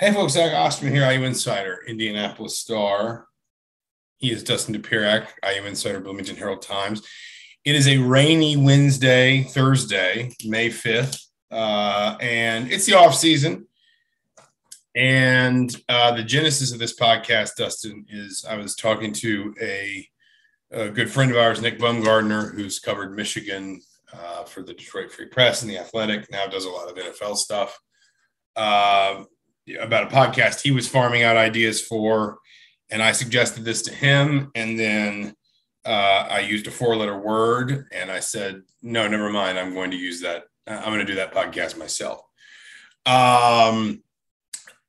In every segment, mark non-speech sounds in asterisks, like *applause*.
Hey folks, Zach Osterman here, IU Insider, Indianapolis Star. He is Dustin Dopirak, IU Insider, Bloomington Herald Times. It is a rainy Wednesday, Thursday, May 5th, uh, and it's the off season. And uh, the genesis of this podcast, Dustin, is I was talking to a, a good friend of ours, Nick Baumgardner, who's covered Michigan uh, for the Detroit Free Press and the Athletic, now does a lot of NFL stuff. About a podcast he was farming out ideas for, and I suggested this to him, and then uh, I used a four-letter word, and I said, "No, never mind. I'm going to use that. I'm going to do that podcast myself." Um,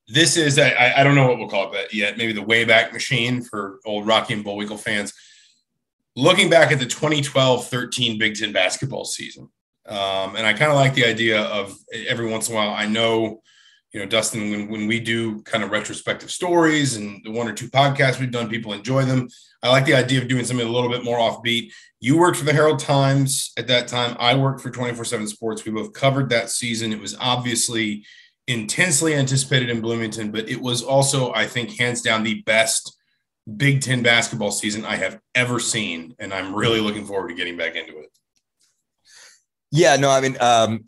this is I, I don't know what we'll call it yet. Maybe the Wayback Machine for old Rocky and Bullwinkle fans. Looking back at the 2012-13 Big Ten basketball season, um, and I kind of like the idea of every once in a while. I know you know, Dustin, when, when we do kind of retrospective stories and the one or two podcasts we've done, people enjoy them. I like the idea of doing something a little bit more offbeat. You worked for the Herald Times at that time. I worked for 24 7 Sports. We both covered that season. It was obviously intensely anticipated in Bloomington, but it was also, I think, hands down the best Big Ten basketball season I have ever seen. And I'm really looking forward to getting back into it. Yeah, no, I mean, um,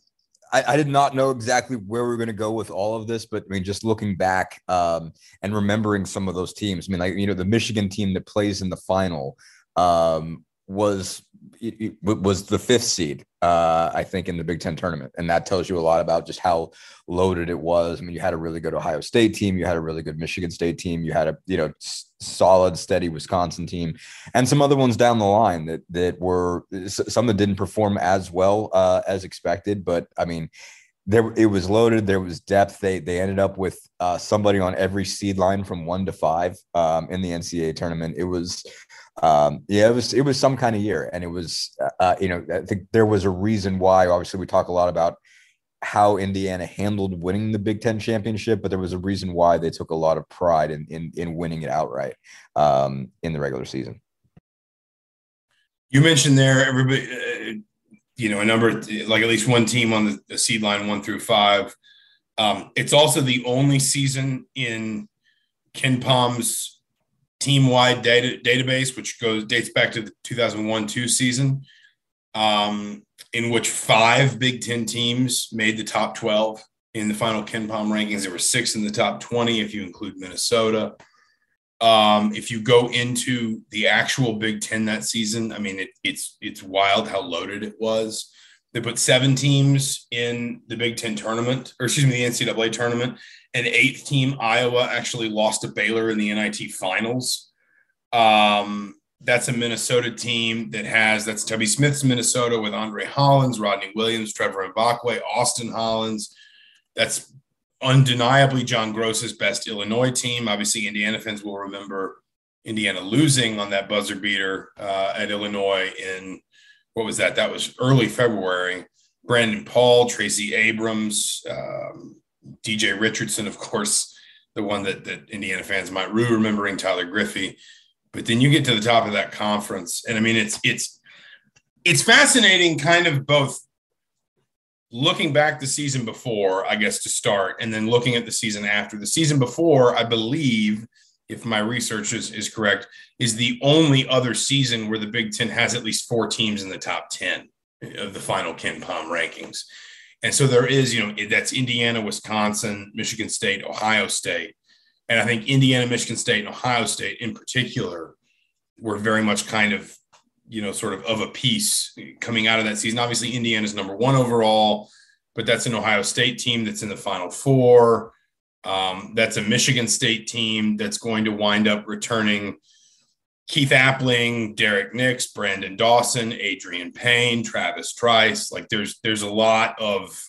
I, I, did not know exactly where we were going to go with all of this, but I mean, just looking back um, and remembering some of those teams. I mean, like you know, the Michigan team that plays in the final um, was it, it was the fifth seed, uh, I think, in the Big Ten tournament, and that tells you a lot about just how loaded it was. I mean, you had a really good Ohio State team, you had a really good Michigan State team, you had a you know solid, steady Wisconsin team, and some other ones down the line that that were some that didn't perform as well uh, as expected. But I mean, there it was loaded. There was depth. They they ended up with uh, somebody on every seed line from one to five um, in the NCAA tournament. It was um, yeah, it was it was some kind of year, and it was uh, uh, you know I think there was a reason why. Obviously, we talk a lot about how Indiana handled winning the Big Ten championship, but there was a reason why they took a lot of pride in in, in winning it outright um, in the regular season. You mentioned there everybody, uh, you know, a number like at least one team on the, the seed line one through five. Um, it's also the only season in KenPom's team wide data database, which goes dates back to the 2001 2 season, um, in which five Big Ten teams made the top 12 in the final KenPom rankings. There were six in the top 20 if you include Minnesota. Um, if you go into the actual Big Ten that season, I mean, it, it's it's wild how loaded it was. They put seven teams in the Big Ten tournament, or excuse me, the NCAA tournament. An eighth team, Iowa, actually lost to Baylor in the NIT finals. Um, that's a Minnesota team that has that's Tubby Smith's Minnesota with Andre Hollins, Rodney Williams, Trevor Mbakwe, Austin Hollins. That's undeniably John Groce's best Illinois team. Obviously, Indiana fans will remember Indiana losing on that buzzer beater uh, at Illinois in what was that? That was early February. Brandon Paul, Tracy Abrams, um, DJ Richardson, of course, the one that, that Indiana fans might rue remembering, Tyler Griffey. But then you get to the top of that conference, and I mean, it's it's it's fascinating, kind of both looking back the season before, I guess, to start, and then looking at the season after. The season before, I believe, if my research is, is correct, is the only other season where the Big Ten has at least four teams in the top 10 of the final KenPom rankings. And so there is, you know, that's Indiana, Wisconsin, Michigan State, Ohio State. And I think Indiana, Michigan State, and Ohio State in particular were very much kind of, you know, sort of of a piece coming out of that season. Obviously, Indiana's number one overall, but that's an Ohio State team that's in the Final Four. Um, that's a Michigan State team that's going to wind up returning Keith Appling, Derrick Nix, Branden Dawson, Adreian Payne, Travis Trice. Like there's there's a lot of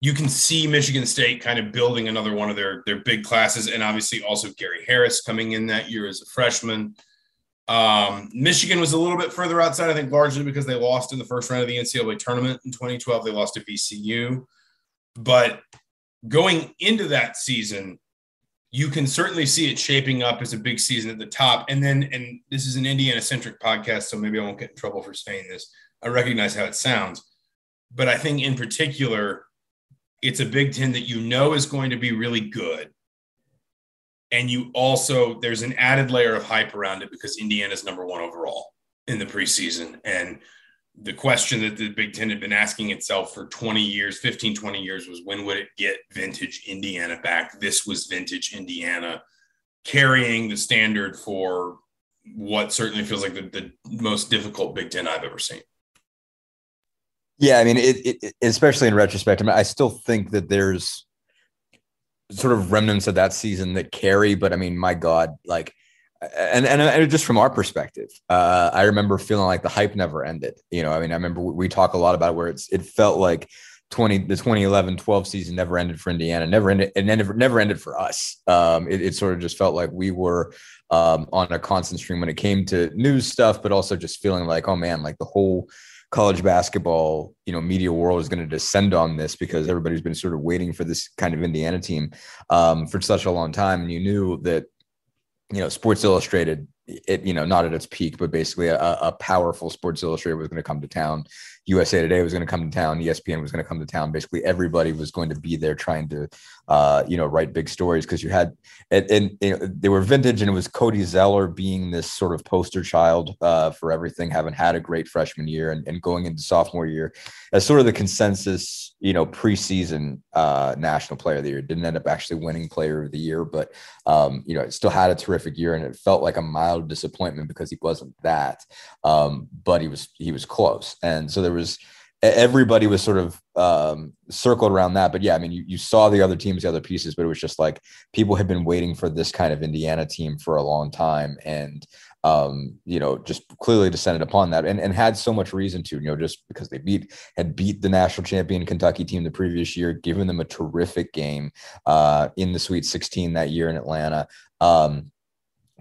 you can see Michigan State kind of building another one of their their big classes, and obviously also Gary Harris coming in that year as a freshman. Um, Michigan was a little bit further outside, I think, largely because they lost in the first round of the NCAA tournament in 2012. They lost to VCU, but going into that season, you can certainly see it shaping up as a big season at the top. And then, and this is an Indiana centric podcast, so maybe I won't get in trouble for saying this. I recognize how it sounds, but I think in particular, it's a Big Ten that you know is going to be really good. And you also, there's an added layer of hype around it because Indiana's number one overall in the preseason. And the question that the Big Ten had been asking itself for 20 years, 15, 20 years was when would it get vintage Indiana back? This was vintage Indiana carrying the standard for what certainly feels like the, the most difficult Big Ten I've ever seen. Yeah, I mean, it, it, especially in retrospect, I mean, I still think that there's sort of remnants of that season that carry, but I mean, my God, like, and, and, and just from our perspective, uh, I remember feeling like the hype never ended. You know, I mean, I remember we talk a lot about where it's, it felt like 20, the 2011, 12 season never ended for Indiana, never ended, and never, never ended for us. Um, it, it sort of just felt like we were um, on a constant stream when it came to news stuff, but also just feeling like, oh man, like the whole college basketball, you know, media world is going to descend on this because everybody's been sort of waiting for this kind of Indiana team um, for such a long time, and you knew that, you know, Sports Illustrated, it you know, not at its peak, but basically a, a powerful Sports Illustrated was going to come to town USA Today was going to come to town, ESPN was going to come to town. Basically, everybody was going to be there trying to, uh, you know, write big stories because you had, and, and you know, they were vintage, and it was Cody Zeller being this sort of poster child uh, for everything, having had a great freshman year and, and going into sophomore year as sort of the consensus, you know, preseason uh, national player of the year. Didn't end up actually winning player of the year, but um, you know, it still had a terrific year, and it felt like a mild disappointment because he wasn't that, um, but he was he was close, and so there was everybody was sort of um, circled around that. But yeah, I mean, you, you saw the other teams, the other pieces, but it was just like people had been waiting for this kind of Indiana team for a long time. And, um, you know, just clearly descended upon that and, and had so much reason to, you know, just because they beat, had beat the national champion Kentucky team the previous year, given them a terrific game uh, in the Sweet 16 that year in Atlanta. Um,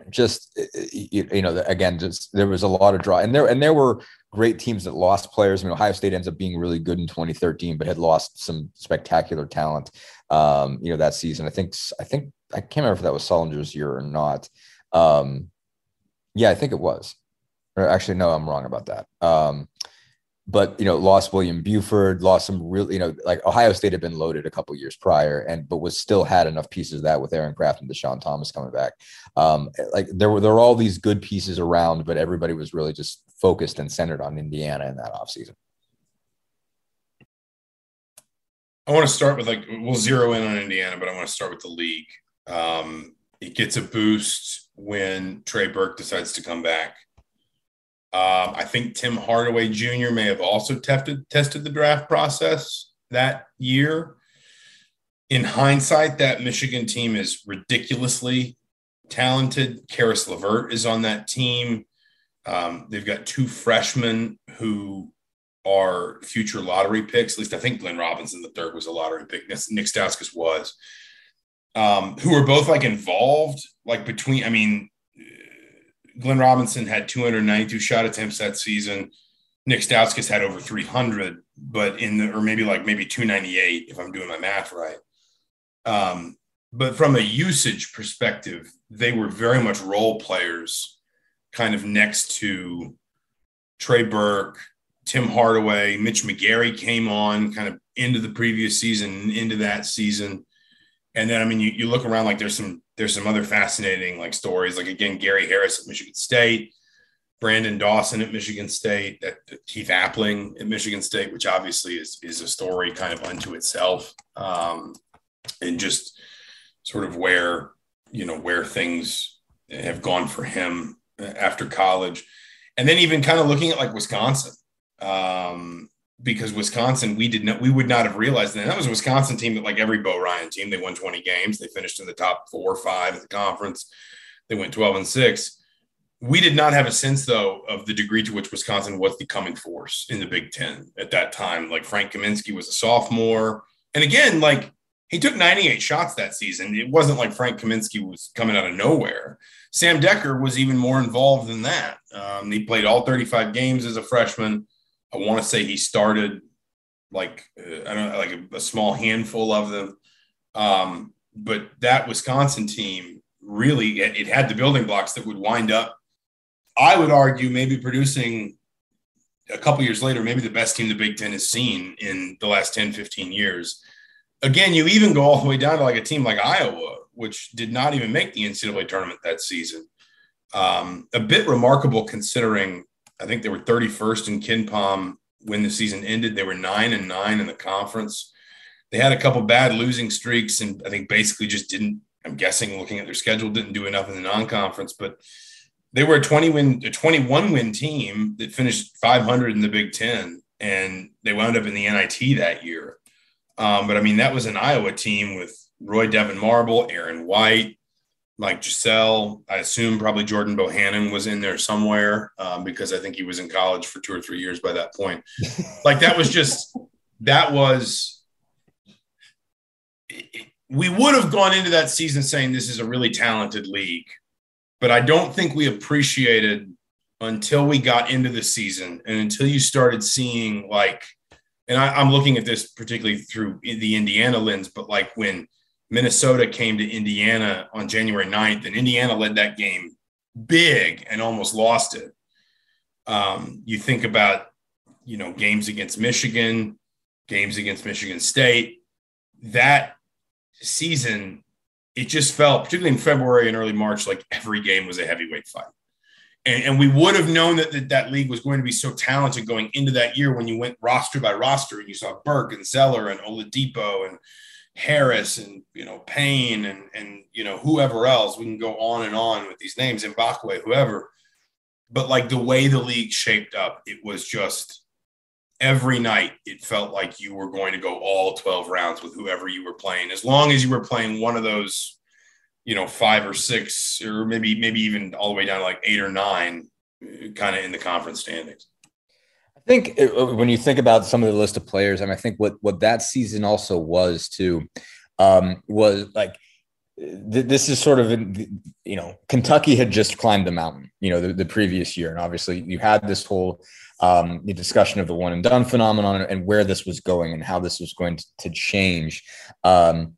just you, you know again just there was a lot of draw and there and there were great teams that lost players. I mean, Ohio State ends up being really good in 2013, but had lost some spectacular talent. Um, you know, that season. I think I think I can't remember if that was Sullinger's year or not. Um, yeah, I think it was. Or actually, no, I'm wrong about that. Um, but you know, lost William Buford, lost some real, you know, like Ohio State had been loaded a couple years prior, and but was still had enough pieces of that with Aaron Craft and Deshaun Thomas coming back. Um, like there were there were all these good pieces around, but everybody was really just focused and centered on Indiana in that offseason. I want to start with like we'll zero in on Indiana, but I want to start with the league. Um, it gets a boost when Trey Burke decides to come back. Um, I think Tim Hardaway Jr. may have also tested tested the draft process that year. In hindsight, that Michigan team is ridiculously talented. Caris LeVert is on that team. Um, they've got two freshmen who are future lottery picks. At least I think Glenn Robinson the third was a lottery pick. Nick Stauskas was. Um, who are both like involved, like between. I mean, Glenn Robinson had 292 shot attempts that season. Nick Stauskas had over 300, but in the, or maybe like maybe 298 if I'm doing my math right. Um, but from a usage perspective, they were very much role players, kind of next to Trey Burke, Tim Hardaway, Mitch McGary came on kind of into the previous season, into that season. And then, I mean, you, you look around like there's some there's some other fascinating like stories. Like again, Gary Harris at Michigan State, Branden Dawson at Michigan State, that Keith Appling at Michigan State, which obviously is is a story kind of unto itself, um, and just sort of where you know where things have gone for him after college, and then even kind of looking at like Wisconsin. Um, because Wisconsin, we did not, we would not have realized that. That was a Wisconsin team that, like every Bo Ryan team, they won 20 games. They finished in the top four or five of the conference. They went 12 and six. We did not have a sense, though, of the degree to which Wisconsin was the coming force in the Big Ten at that time. Like Frank Kaminsky was a sophomore. And again, like he took 98 shots that season. It wasn't like Frank Kaminsky was coming out of nowhere. Sam Dekker was even more involved than that. Um, he played all 35 games as a freshman I want to say he started like uh, I don't know, like a, a, small handful of them. Um, but that Wisconsin team really it, it had the building blocks that would wind up. I would argue maybe producing a couple years later, maybe the best team the Big Ten has seen in the last 10, 15 years. Again, you even go all the way down to like a team like Iowa, which did not even make the NCAA tournament that season. Um, a bit remarkable considering I think they were 31st in KenPom when the season ended. They were nine and nine in the conference. They had a couple bad losing streaks, and I think basically just didn't. I'm guessing, looking at their schedule, didn't do enough in the non-conference, but they were a 20 win, a 21 win team that finished 500 in the Big Ten, and they wound up in the NIT that year. Um, but I mean, that was an Iowa team with Roy Devyn Marble, Aaron White, Mike Gesell, I assume probably Jordan Bohannon was in there somewhere um, because I think he was in college for two or three years by that point. *laughs* like that was just that was. We would have gone into that season saying this is a really talented league, but I don't think we appreciated until we got into the season and until you started seeing like, and I, I'm looking at this particularly through the Indiana lens, but like when Minnesota came to Indiana on January 9th, and Indiana led that game big and almost lost it. Um, you think about, you know, games against Michigan, games against Michigan State. That season, it just felt, particularly in February and early March, like every game was a heavyweight fight. And, and we would have known that, that that league was going to be so talented going into that year when you went roster by roster and you saw Burke and Zeller and Oladipo and Harris and you know Payne and and you know whoever else. We can go on and on with these names, Mbakwe, whoever. But like the way the league shaped up, it was just every night it felt like you were going to go all 12 rounds with whoever you were playing as long as you were playing one of those you know five or six or maybe maybe even all the way down to like eight or nine uh, kind of in the conference standings think uh, when you think about some of the list of players, I mean, I think what what that season also was too um, was like th- this is sort of you know Kentucky had just climbed the mountain, you know, the, the previous year, and obviously you had this whole um, the discussion of the one and done phenomenon and where this was going and how this was going to, to change. Um,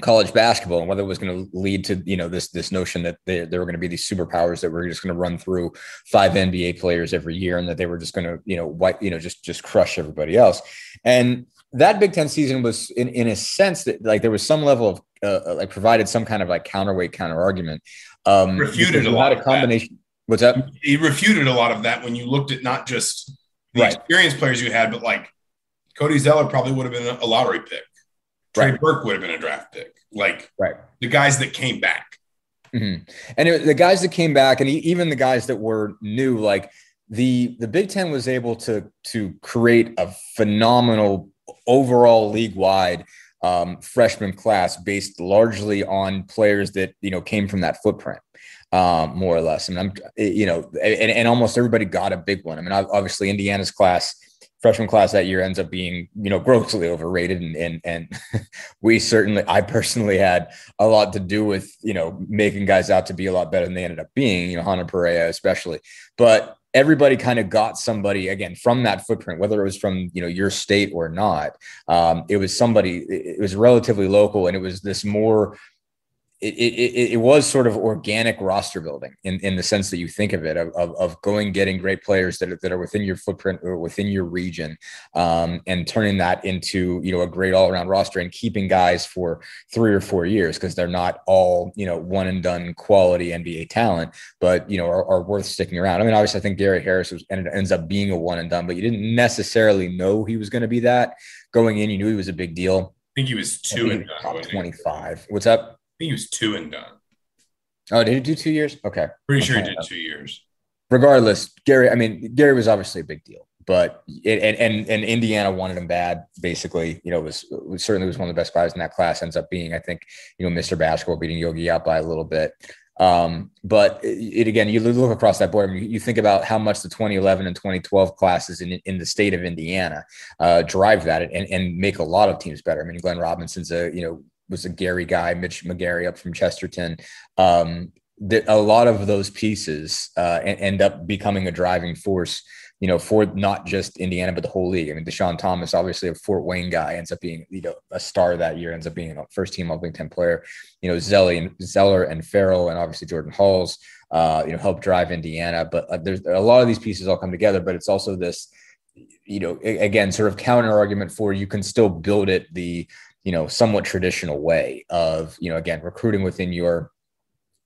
college basketball and whether it was going to lead to you know this this notion that they, there were going to be these superpowers that were just going to run through five NBA players every year and that they were just going to you know wipe you know just just crush everybody else. And that Big Ten season was in in a sense that like there was some level of uh, like provided some kind of like counterweight counter argument um refuted a lot of combination what's that? He refuted a lot of that when you looked at not just the right. experienced players you had but like Cody Zeller probably would have been a lottery pick Trey right. Burke would have been a draft pick. Like right. the guys that came back. Mm-hmm. And it, the guys that came back, and even the guys that were new, like the the Big Ten was able to to create a phenomenal overall league wide um, freshman class based largely on players that you know came from that footprint. Um, more or less. I mean, I'm, you know, and, and almost everybody got a big one. I mean, obviously Indiana's class freshman class that year ends up being you know grossly overrated and and and *laughs* we certainly I personally had a lot to do with you know making guys out to be a lot better than they ended up being you know Hanner Perea especially. But everybody kind of got somebody again from that footprint whether it was from you know your state or not. Um, it was somebody it was relatively local and it was this more it, it, it, was sort of organic roster building in, in the sense that you think of it of, of, of going getting great players that are, that are within your footprint or within your region um, and turning that into you know a great all-around roster and keeping guys for three or four years because they're not all you know one and done quality NBA talent but you know are, are worth sticking around I mean obviously I think Gary Harris was, ended, ends up being a one and done but you didn't necessarily know he was going to be that going in you knew he was a big deal I think he was two and. Top 25. What's up? Think he was two and done. Oh, did he do two years? Okay. Pretty sure he did two years. Regardless, Gary, I mean, Gary was obviously a big deal, but it, and, and, and Indiana wanted him bad, basically, you know, was, was certainly was one of the best guys in that class, ends up being, I think, you know, Mr. Basketball beating Yogi out by a little bit. Um, but it, again, you look across that board, I mean, you think about how much the 2011 and 2012 classes in, in the state of Indiana uh, drive that and, and make a lot of teams better. I mean, Glenn Robinson's a, you know, was a Gary guy, Mitch McGary up from Chesterton. Um, that a lot of those pieces uh, end up becoming a driving force, you know, for not just Indiana but the whole league. I mean, Deshaun Thomas, obviously a Fort Wayne guy, ends up being you know a star that year, ends up being a first team All Big Ten player. You know, Zelly and Zeller and Ferrell and obviously Jordan Hulls, uh, you know, help drive Indiana. But uh, there's a lot of these pieces all come together. But it's also this, you know, again, sort of counter argument for you can still build it the you know, somewhat traditional way of, you know, again, recruiting within your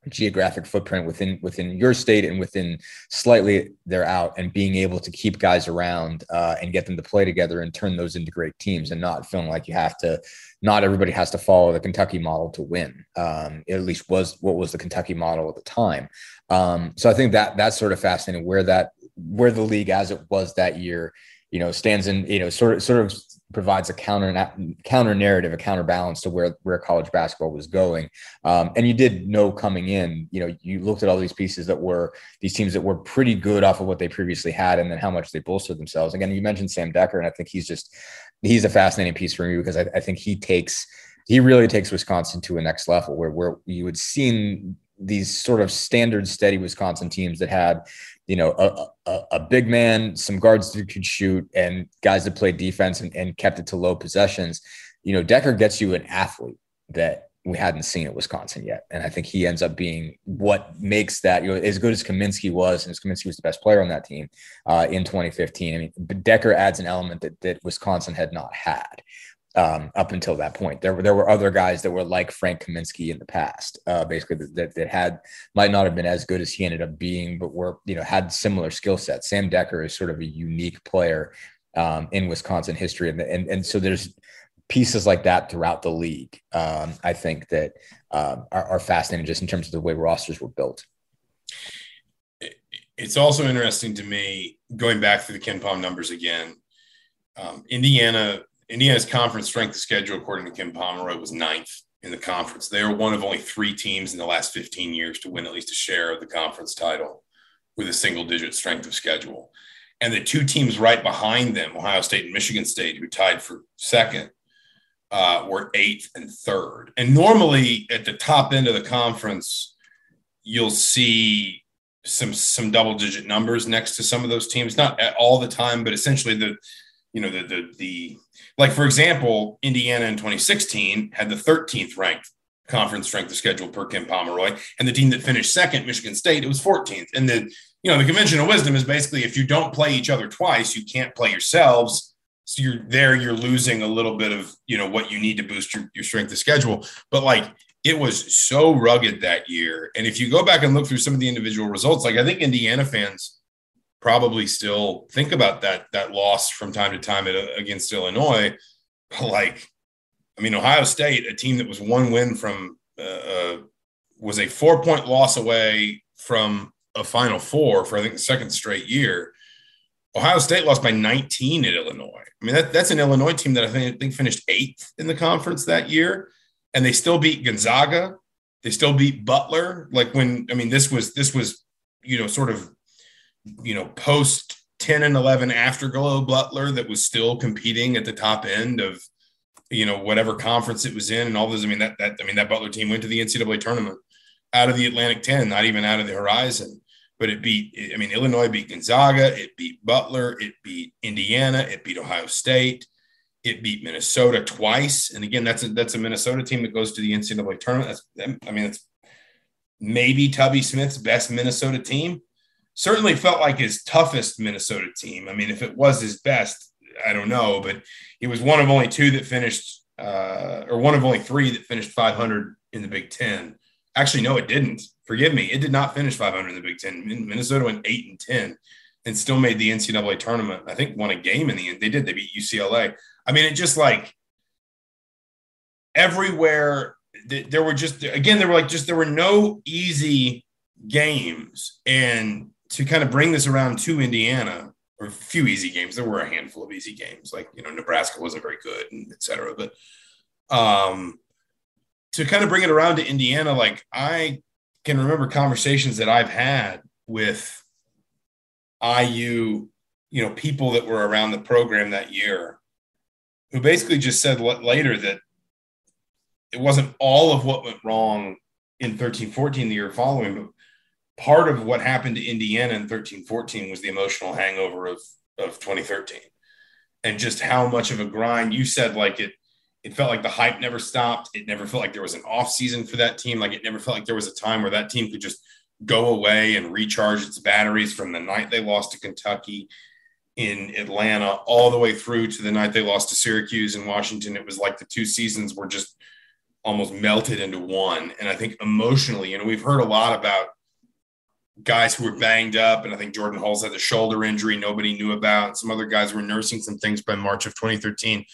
geographic footprint within within your state and within slightly they're out and being able to keep guys around uh, and get them to play together and turn those into great teams and not feeling like you have to not everybody has to follow the kentucky model to win. Um, at least was what was the kentucky model at the time. Um, so i think that that's sort of fascinating where that where the league as it was that year you know stands in you know sort of sort of provides a counter counter narrative, a counterbalance to where where college basketball was going. Um, and you did know coming in, you know, you looked at all these pieces that were these teams that were pretty good off of what they previously had, and then how much they bolstered themselves. Again, you mentioned Sam Dekker, and I think he's just he's a fascinating piece for me because I, I think he takes he really takes Wisconsin to a next level where where you would seen these sort of standard steady Wisconsin teams that had you know, a, a, a, big man, some guards that could shoot, and guys that played defense and, and kept it to low possessions. You know, Dekker gets you an athlete that we hadn't seen at Wisconsin yet. And I think he ends up being what makes that, you know, as good as Kaminsky was, and as Kaminsky was the best player on that team uh, in 2015. I mean, Dekker adds an element that, that Wisconsin had not had um, up until that point. There were there were other guys that were like Frank Kaminsky in the past, uh, basically that, that had might not have been as good as he ended up being, but were you know had similar skill sets. Sam Dekker is sort of a unique player um, in Wisconsin history, and, and and so there's pieces like that throughout the league. Um, I think that uh, are, are fascinating just in terms of the way rosters were built. It's also interesting to me going back to the KenPom numbers again. Um, Indiana Indiana's conference strength of schedule, according to Ken Pomeroy, was ninth in the conference. They are one of only three teams in the last 15 years to win at least a share of the conference title with a single digit strength of schedule. And the two teams right behind them, Ohio State and Michigan State, who tied for second, uh, were eighth and third. And normally at the top end of the conference, you'll see some some double digit numbers next to some of those teams. Not all the time, but essentially the you know the the the like for example, Indiana in 2016 had the 13th ranked conference strength of schedule per Ken Pomeroy, and the team that finished second, Michigan State, it was 14th. And the you know the convention of wisdom is basically if you don't play each other twice, you can't play yourselves. So you're there, you're losing a little bit of you know what you need to boost your, your strength of schedule. But like it was so rugged that year. And if you go back and look through some of the individual results, like I think Indiana fans probably still think about that that loss from time to time at, against Illinois. Like, I mean, Ohio State, a team that was one win from uh, uh, was a four point loss away from a Final Four for I think the second straight year. Ohio State lost by 19 at Illinois. I mean, that, that's an Illinois team that I think, I think finished eighth in the conference that year, and they still beat Gonzaga. They still beat Butler. Like when I mean, this was this was you know sort of you know, post 10 and 11 afterglow Butler that was still competing at the top end of, you know, whatever conference it was in and all those. I mean, that, that, I mean, that Butler team went to the NCAA tournament out of the Atlantic 10, not even out of the horizon, but it beat, I mean, Illinois beat Gonzaga, it beat Butler, it beat Indiana, it beat Ohio State. It beat Minnesota twice, and again, that's a that's a Minnesota team that goes to the NCAA tournament. That's, I mean, it's maybe Tubby Smith's best Minnesota team certainly felt like his toughest Minnesota team. I mean, if it was his best, I don't know, but he was one of only two that finished, uh, or one of only three that finished 500 in the Big Ten. Actually, no, it didn't. Forgive me, it did not finish 500 in the Big Ten. Minnesota went eight and 10 and still made the NCAA tournament. I think won a game in the end. They did. They beat UCLA. I mean, it just like everywhere. There were just again, there were like just there were no easy games, and to kind of bring this around to Indiana, or a few easy games. There were a handful of easy games, like you know Nebraska wasn't very good, and et cetera. But um, to kind of bring it around to Indiana, like I can remember conversations that I've had with IU, you know, people that were around the program that year, who basically just said later that it wasn't all of what went wrong in 13 14 the year following, but part of what happened to Indiana in 13 14 was the emotional hangover of, of 2013 and just how much of a grind you said like it it felt like the hype never stopped it never felt like there was an off season for that team like it never felt like there was a time where that team could just go away and recharge its batteries from the night they lost to Kentucky in Atlanta all the way through to the night they lost to Syracuse in Washington. It was like the two seasons were just almost melted into one. And I think emotionally, you know, we've heard a lot about guys who were banged up, and I think Jordan Hulls had the shoulder injury nobody knew about. Some other guys were nursing some things by March of 2013.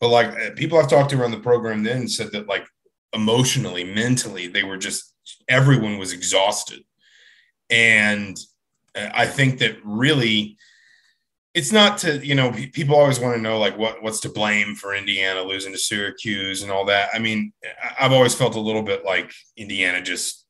But like uh, people I've talked to around the program then said that like emotionally, mentally, they were just everyone was exhausted. And uh, I think that really it's not to you know people always want to know like what what's to blame for Indiana losing to Syracuse and all that. I mean, I've always felt a little bit like Indiana just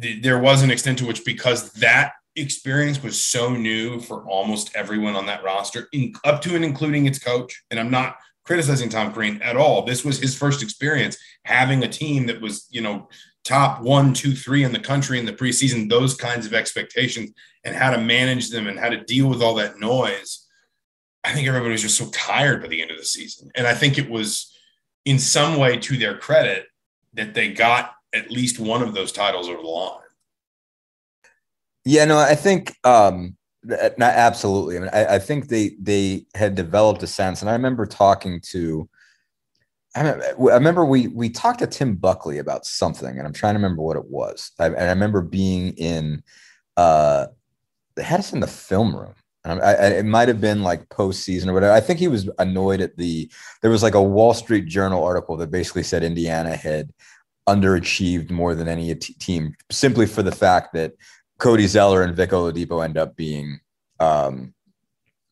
there was an extent to which because that experience was so new for almost everyone on that roster, in, up to and including its coach. And I'm not criticizing Tom Crean at all. This was his first experience having a team that was, you know, top one, two, three in the country in the preseason, those kinds of expectations and how to manage them and how to deal with all that noise. I think everybody was just so tired by the end of the season. And I think it was in some way to their credit that they got at least one of those titles over the line. Yeah, no, I think um not absolutely. I mean, I, I think they they had developed a sense, and I remember talking to I remember we we talked to Tim Buckley about something, and I'm trying to remember what it was. I, and I remember being in, uh, they had us in the film room. I, I, it might have been like postseason or whatever. I think he was annoyed at the. There was like a Wall Street Journal article that basically said Indiana had underachieved more than any t- team simply for the fact that Cody Zeller and Vic Oladipo end up being um,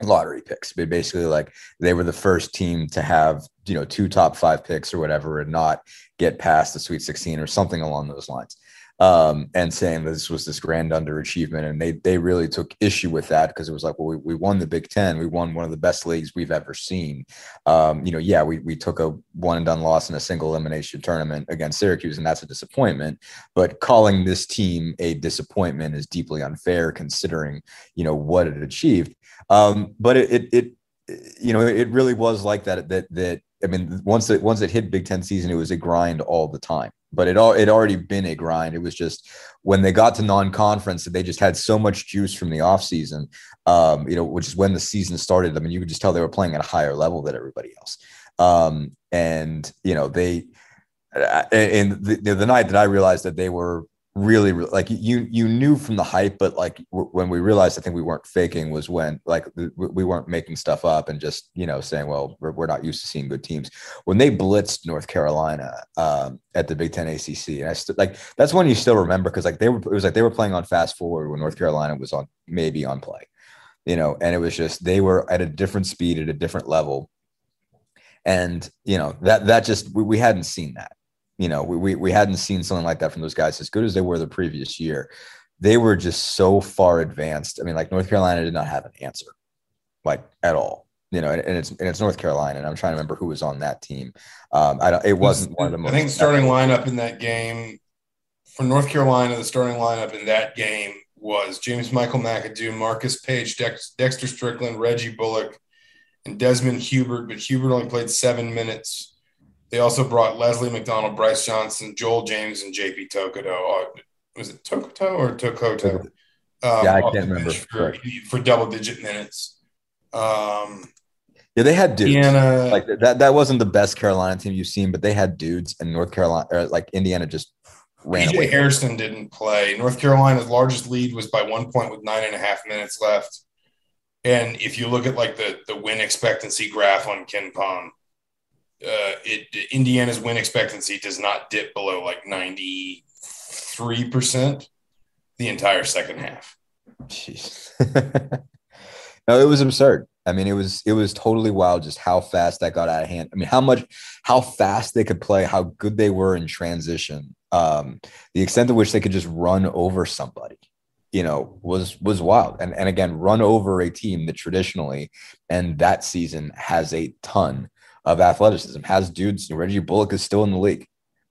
lottery picks. But basically, like they were the first team to have you know two top five picks or whatever, and not get past the Sweet 16 or something along those lines. Um, and saying this was this grand underachievement, and they they really took issue with that because it was like, well, we, we won the Big Ten, we won one of the best leagues we've ever seen. Um, you know, yeah, we we took a one and done loss in a single elimination tournament against Syracuse, and that's a disappointment. But calling this team a disappointment is deeply unfair, considering you know what it achieved. Um, but it, it, it, you know, it really was like that. That that I mean, once it once it hit Big Ten season, it was a grind all the time. But it all it already been a grind. It was just when they got to non-conference, that they just had so much juice from the offseason, um, you know, which is when the season started. I mean, you could just tell they were playing at a higher level than everybody else. Um, and you know, they and the, the night that I realized that they were really like you you knew from the hype but like when we realized i think we weren't faking was when like we weren't making stuff up and just you know saying well we're, we're not used to seeing good teams. When they blitzed north carolina um, at the big ten acc and i st- like that's one you still remember because like they were it was like they were playing on fast forward when north carolina was on maybe on play you know and it was just they were at a different speed at a different level and you know that that just we, we hadn't seen that you know, we, we, we hadn't seen something like that from those guys as good as they were the previous year. They were just so far advanced. I mean, like North Carolina did not have an answer, like at all. You know, and, and it's and it's North Carolina, and I'm trying to remember who was on that team. Um, I don't. It wasn't one of the most. I think starting lineup in that game for North Carolina, the starting lineup in that game was James Michael McAdoo, Marcus Paige, Dex, Dexter Strickland, Reggie Bullock, and Desmond Hubert. But Hubert only played seven minutes they also brought Leslie McDonald, Brice Johnson, Joel James, and JP Tokoto. Uh, was it Tokoto or Tokoto? Um, yeah, I can't remember. For, for, double digit minutes. Um, yeah, they had dudes. Indiana, like that. That wasn't the best Carolina team you've seen, but they had dudes, and North Carolina, or like Indiana, just ran DJ away. Hairston didn't play. North Carolina's largest lead was by one point with nine and a half minutes left. And if you look at like the the win expectancy graph on KenPom, uh, it Indiana's win expectancy does not dip below like 93% the entire second half. Jeez. *laughs* no, it was absurd. I mean, it was it was totally wild just how fast that got out of hand. I mean, how much how fast they could play, how good they were in transition. Um, the extent to which they could just run over somebody, you know, was was wild. And and again, run over a team that traditionally and that season has a ton of athleticism. Has dudes, Reggie Bullock is still in the league.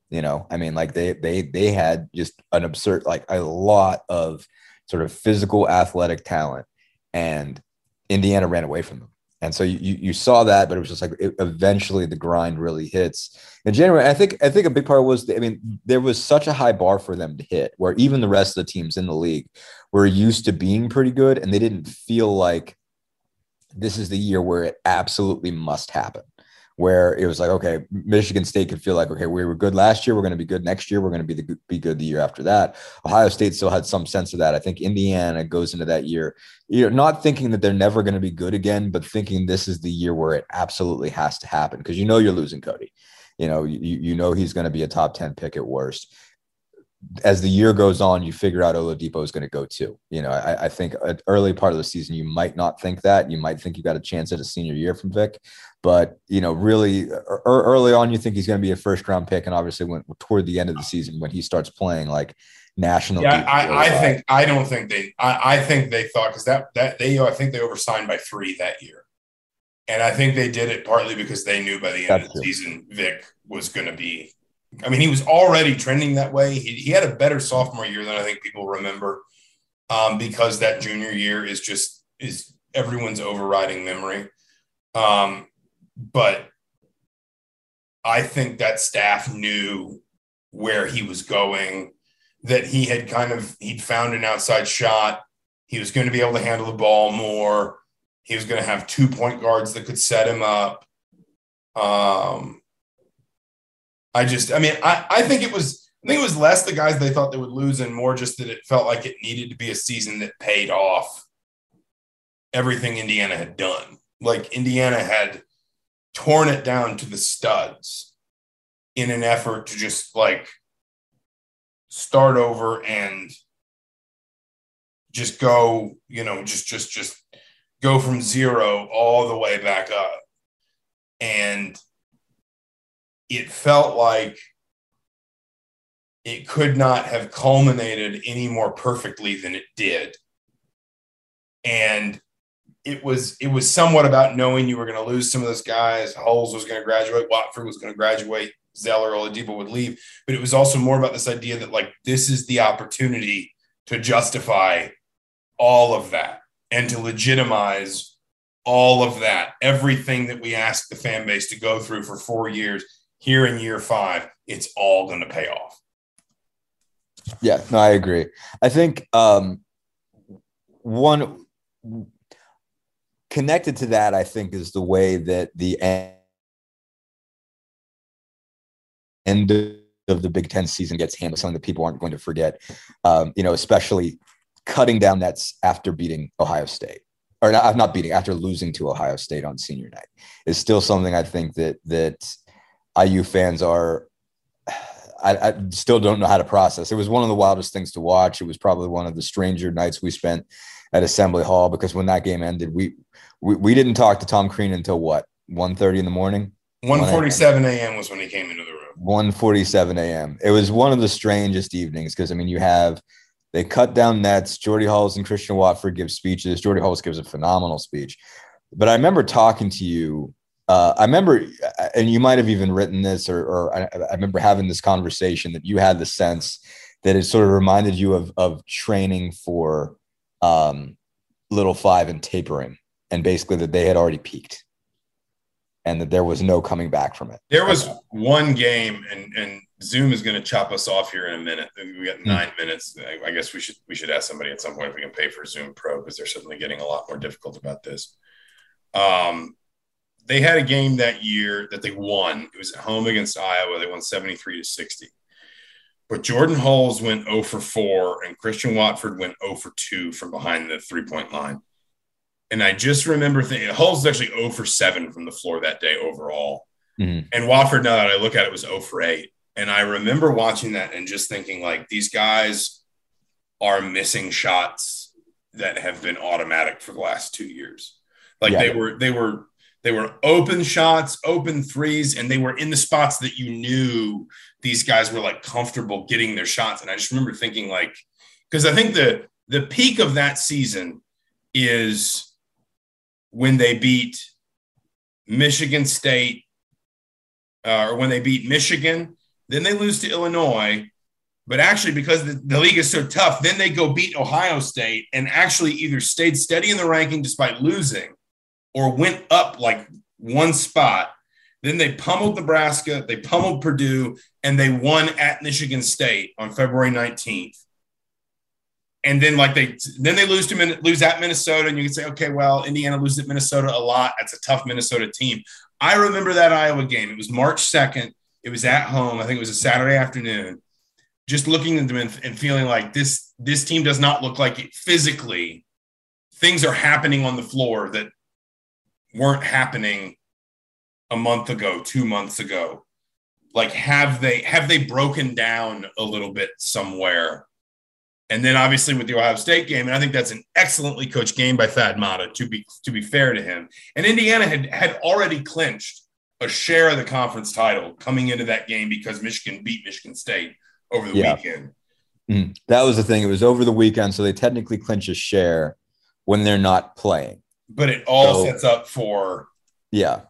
You know, I mean, like they they they had just an absurd, like a lot of sort of physical athletic talent, and Indiana ran away from them. and so you you saw that, but it was just like it, eventually the grind really hits in January. I think I think a big part was I mean there was such a high bar for them to hit, where even the rest of the teams in the league were used to being pretty good, and they didn't feel like this is the year where it absolutely must happen where it was like, okay, Michigan State could feel like, okay, we were good last year, we're going to be good next year, we're going to be the be good the year after that. Ohio State still had some sense of that. I think Indiana goes into that year, you know, not thinking that they're never going to be good again, but thinking this is the year where it absolutely has to happen because you know you're losing Cody. You know, you, you know he's going to be a top 10 pick at worst as the year goes on, you figure out Oladipo is going to go too. You know, I, I think early part of the season, you might not think that. You might think you got a chance at a senior year from Vic, but you know, really early on, you think he's going to be a first round pick, and obviously, when toward the end of the season, when he starts playing like national, yeah, I, I think I don't think they. I, I think they thought because that that they I think they oversigned by three that year, and I think they did it partly because they knew by the end That's of the season Vic was going to be I mean, he was already trending that way. He, he had a better sophomore year than I think people remember um, because that junior year is just is everyone's overriding memory. Um, but I think that staff knew where he was going, that he had kind of he'd found an outside shot. He was going to be able to handle the ball more. He was going to have two point guards that could set him up. Um, I just, I mean, I, I think it was, I think it was less the guys they thought they would lose and more just that it felt like it needed to be a season that paid off everything Indiana had done. Like Indiana had torn it down to the studs in an effort to just like start over and just go, you know, just, just, just go from zero all the way back up. And it felt like it could not have culminated any more perfectly than it did. And it was it was somewhat about knowing you were going to lose some of those guys. Hulls was going to graduate, Watford was going to graduate, Zeller, Oladipo would leave. But it was also more about this idea that like this is the opportunity to justify all of that and to legitimize all of that, everything that we asked the fan base to go through for four years here in year five, it's all going to pay off. Yeah, no, I agree. I think um, one connected to that, I think, is the way that the end of the Big Ten season gets handled. Something that people aren't going to forget. Um, you know, especially cutting down nets after beating Ohio State, or not, not beating after losing to Ohio State on senior night, is still something I think that that IU fans are I, I, still don't know how to process. It was one of the wildest things to watch. It was probably one of the stranger nights we spent at Assembly Hall because when that game ended, we we, we didn't talk to Tom Crean until what 1.30 in the morning. 1.47 a.m. was when he came into the room. 1.47 a.m. It was one of the strangest evenings because I mean you have they cut down nets. Jordy Hulls and Christian Watford give speeches. Jordy Hulls gives a phenomenal speech. But I remember talking to you uh, I remember, and you might have even written this, or, or I, I, remember having this conversation that you had the sense that it sort of reminded you of of training for um, Little Five and tapering, and basically that they had already peaked, and that there was no coming back from it. There was one game, and and Zoom is going to chop us off here in a minute. We got hmm. nine mm minutes. I, I guess we should we should ask somebody at some point if we can pay for Zoom Pro because they're suddenly getting a lot more difficult about this. Um, they had a game that year that they won. It was at home against Iowa. They won 73 to 60. But Jordan Hulls went 0 for 4 and Christian Watford went 0 for 2 from behind the three point line. And I just remember thinking Hulls was actually 0 for 7 from the floor that day overall. Mm-hmm. And Watford, now that I look at it, was 0 for 8. And I remember watching that and just thinking, like, these guys are missing shots that have been automatic for the last two years. Like yeah. they were, they were they were open shots, open threes, and they were in the spots that you knew these guys were like comfortable getting their shots. And I just remember thinking, like, because I think the the peak of that season is when they beat Michigan State, uh, or when they beat Michigan, then they lose to Illinois. But actually, because the, the league is so tough, then they go beat Ohio State and actually either stayed steady in the ranking despite losing or went up like one spot. Then they pummeled Nebraska, they pummeled Purdue, and they won at Michigan State on February 19th. And then like they then they lose to lose at Minnesota, and you can say, okay, well, Indiana loses at Minnesota a lot. That's a tough Minnesota team. I remember that Iowa game. It was March 2nd. It was at home. I think it was a Saturday afternoon. Just looking at them and, and feeling like this this team does not look like it physically. Things are happening on the floor that weren't happening a month ago, two months ago. Like have they have they broken down a little bit somewhere? And then obviously with the Ohio State game, and I think that's an excellently coached game by Thad Matta, to be to be fair to him. And Indiana had had already clinched a share of the conference title coming into that game because Michigan beat Michigan State over the yeah. weekend. Mm, that was the thing. It was over the weekend, so they technically clinch a share when they're not playing. But it all so, sets up for yeah.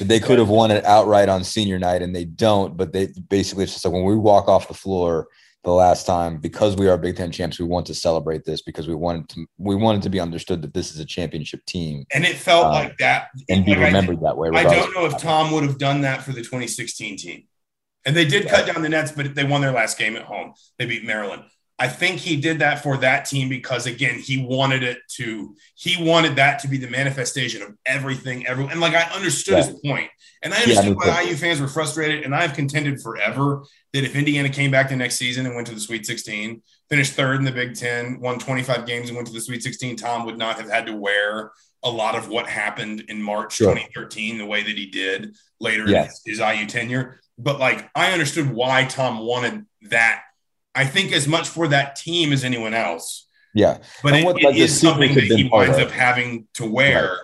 They could have won it outright on senior night, and they don't. But they basically it's just like when we walk off the floor the last time because we are Big Ten champs. We want to celebrate this because we wanted to we wanted to be understood that this is a championship team, and it felt um, like that, and be like remembered I, that way. I don't know if Tom would have done that for the 2016 team, and they did yeah. cut down the nets, but they won their last game at home. They beat Maryland. I think he did that for that team because again, he wanted it to, he wanted that to be the manifestation of everything, everyone. And like I understood yeah. his point. And I understood yeah, why IU fans were frustrated. And I've contended forever that if Indiana came back the next season and went to the Sweet 16, finished third in the Big Ten, won 25 games and went to the Sweet 16, Tom would not have had to wear a lot of what happened in March sure. 2013 the way that he did later yes. in his, his IU tenure. But like I understood why Tom wanted that I think as much for that team as anyone else. Yeah. But it, what, like, is something that he winds up having to wear. Right.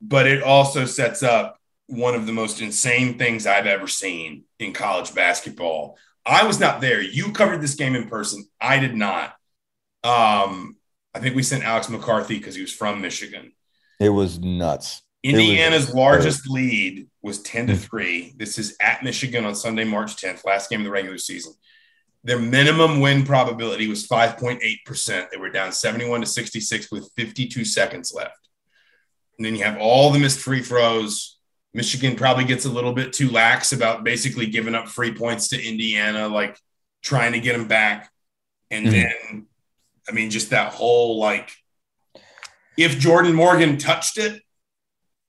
But it also sets up one of the most insane things I've ever seen in college basketball. I was not there. You covered this game in person. I did not. Um, I think we sent Alex McCarthy because he was from Michigan. It was nuts. Indiana's was largest lead was 10 to 3. This is at Michigan on Sunday, March 10th, last game of the regular season. Their minimum win probability was 5.8%. They were down 71 to 66 with 52 seconds left. And then you have all the missed free throws. Michigan probably gets a little bit too lax about basically giving up free points to Indiana, like trying to get them back. And mm-hmm. then, I mean, just that whole like, if Jordan Morgan touched it,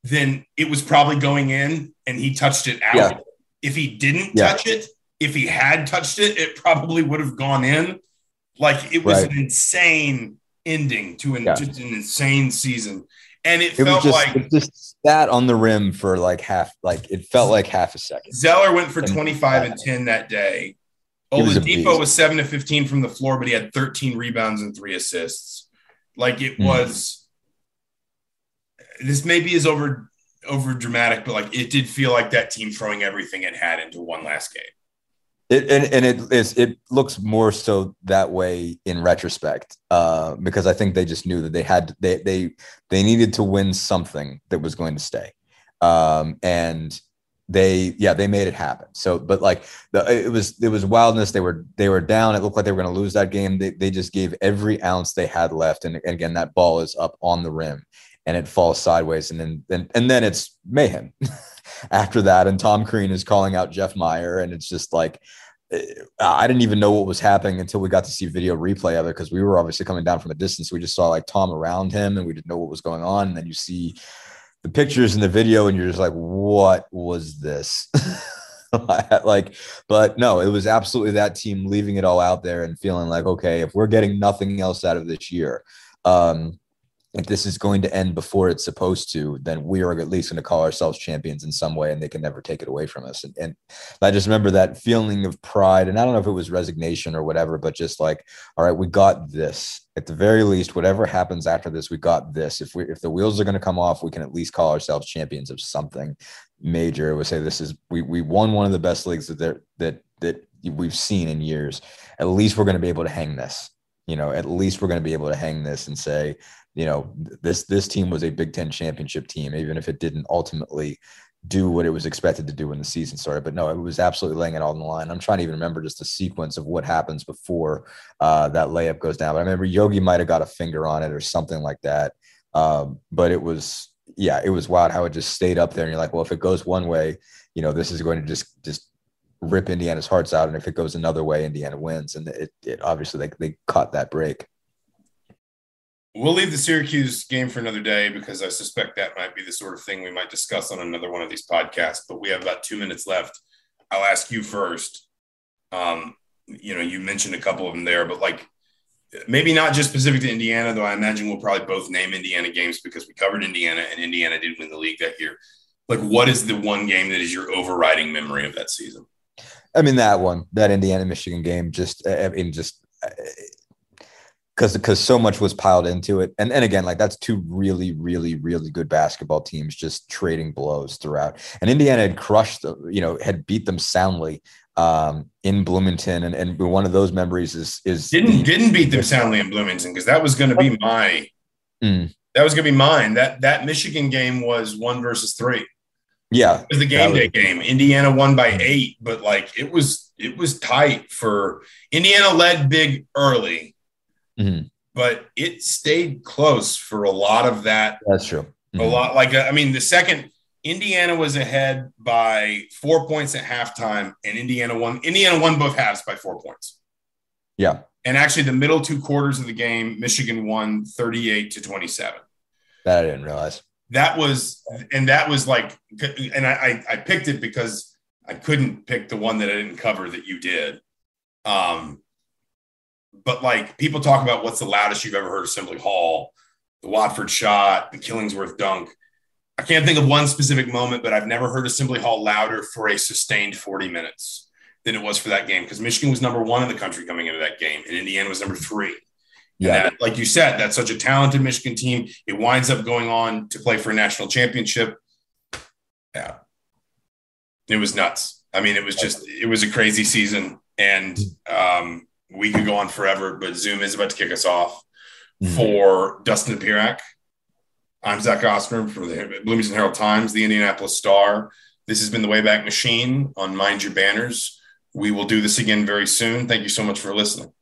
then it was probably going in and he touched it out. Yeah. If he didn't yeah. touch it, if he had touched it, it probably would have gone in. Like it was right. an insane ending to an, yeah. just an insane season. And it, it felt just, like it just sat on the rim for like half, like it felt like half a second. Zeller went for and 25 and 10 that day. Oladipo was seven to 15 from the floor, but he had 13 rebounds and three assists. Like it mm. was, this maybe is over over dramatic, but like it did feel like that team throwing everything it had into one last game. It, and, and it is it looks more so that way in retrospect uh, because I think they just knew that they had they they they needed to win something that was going to stay, um, and they yeah they made it happen. So but like the, it was it was wildness. They were they were down. It looked like they were going to lose that game. They they just gave every ounce they had left, and, and again that ball is up on the rim and it falls sideways, and then and, and then it's mayhem. *laughs* after that. And Tom Crean is calling out Jeff Meyer. And it's just like, eh, I didn't even know what was happening until we got to see video replay of it because we were obviously coming down from a distance. We just saw like Tom around him and we didn't know what was going on. And then you see the pictures in the video and you're just like, what was this? *laughs* like, but no, it was absolutely that team leaving it all out there and feeling like, okay, if we're getting nothing else out of this year, um, if this is going to end before it's supposed to, then we are at least going to call ourselves champions in some way, and they can never take it away from us. And, and, I just remember that feeling of pride, and I don't know if it was resignation or whatever, but just like, all right, we got this. At the very least, whatever happens after this, we got this. If we if the wheels are going to come off, we can at least call ourselves champions of something major. We say this is we we won one of the best leagues that there, that that we've seen in years. At least we're going to be able to hang this. You know, at least we're going to be able to hang this and say you know this this team was a Big Ten championship team, even if it didn't ultimately do what it was expected to do when the season started. But no, it was absolutely laying it all on the line. I'm trying to even remember just the sequence of what happens before uh, that layup goes down. But I remember Yogi might have got a finger on it or something like that. Um, but it was yeah, it was wild how it just stayed up there. And you're like, well, if it goes one way, you know, this is going to just just rip Indiana's hearts out. And if it goes another way, Indiana wins. And it, it obviously they, they caught that break. We'll leave the Syracuse game for another day because I suspect that might be the sort of thing we might discuss on another one of these podcasts. But we have about two minutes left. I'll ask you first. Um, you know, you mentioned a couple of them there, but like maybe not just specific to Indiana, though I imagine we'll probably both name Indiana games because we covered Indiana and Indiana did win the league that year. Like, what is the one game that is your overriding memory of that season? I mean, that one, that Indiana Michigan game, just, I mean, just because because so much was piled into it. And and again like that's two really really really good basketball teams just trading blows throughout. And indiana had crushed you know had beat them soundly um, in bloomington. And, and one of those memories is is didn't the, didn't beat them soundly in bloomington because that was going to be my mm. that was going to be mine. That that michigan game was one versus three. Yeah. It was the game day game. Indiana won by eight but like it was it was tight for indiana led big early Mm-hmm. But it stayed close for a lot of that. That's true. Mm-hmm. A lot like I mean, the second Indiana was ahead by four points at halftime, and Indiana won. Indiana won both halves by four points. Yeah. And actually, the middle two quarters of the game, Michigan won 38 to 27. That I didn't realize. That was, and that was like, and I, I picked it because I couldn't pick the one that I didn't cover that you did. Um, but like people talk about what's the loudest you've ever heard Assembly Hall, the Watford shot, the Killingsworth dunk. I can't think of one specific moment, but I've never heard Assembly Hall louder for a sustained 40 minutes than it was for that game because Michigan was number one in the country coming into that game, and Indiana was number three. Yeah. That, like you said, that's such a talented Michigan team. It winds up going on to play for a national championship. Yeah. It was nuts. I mean, it was just, it was a crazy season. And um, we could go on forever, but Zoom is about to kick us off. Mm-hmm. For Dustin Dopirak, I'm Zach Osterman from the Bloomington Herald Times, the Indianapolis Star. This has been the Wayback Machine on Mind Your Banners. We will do this again very soon. Thank you so much for listening.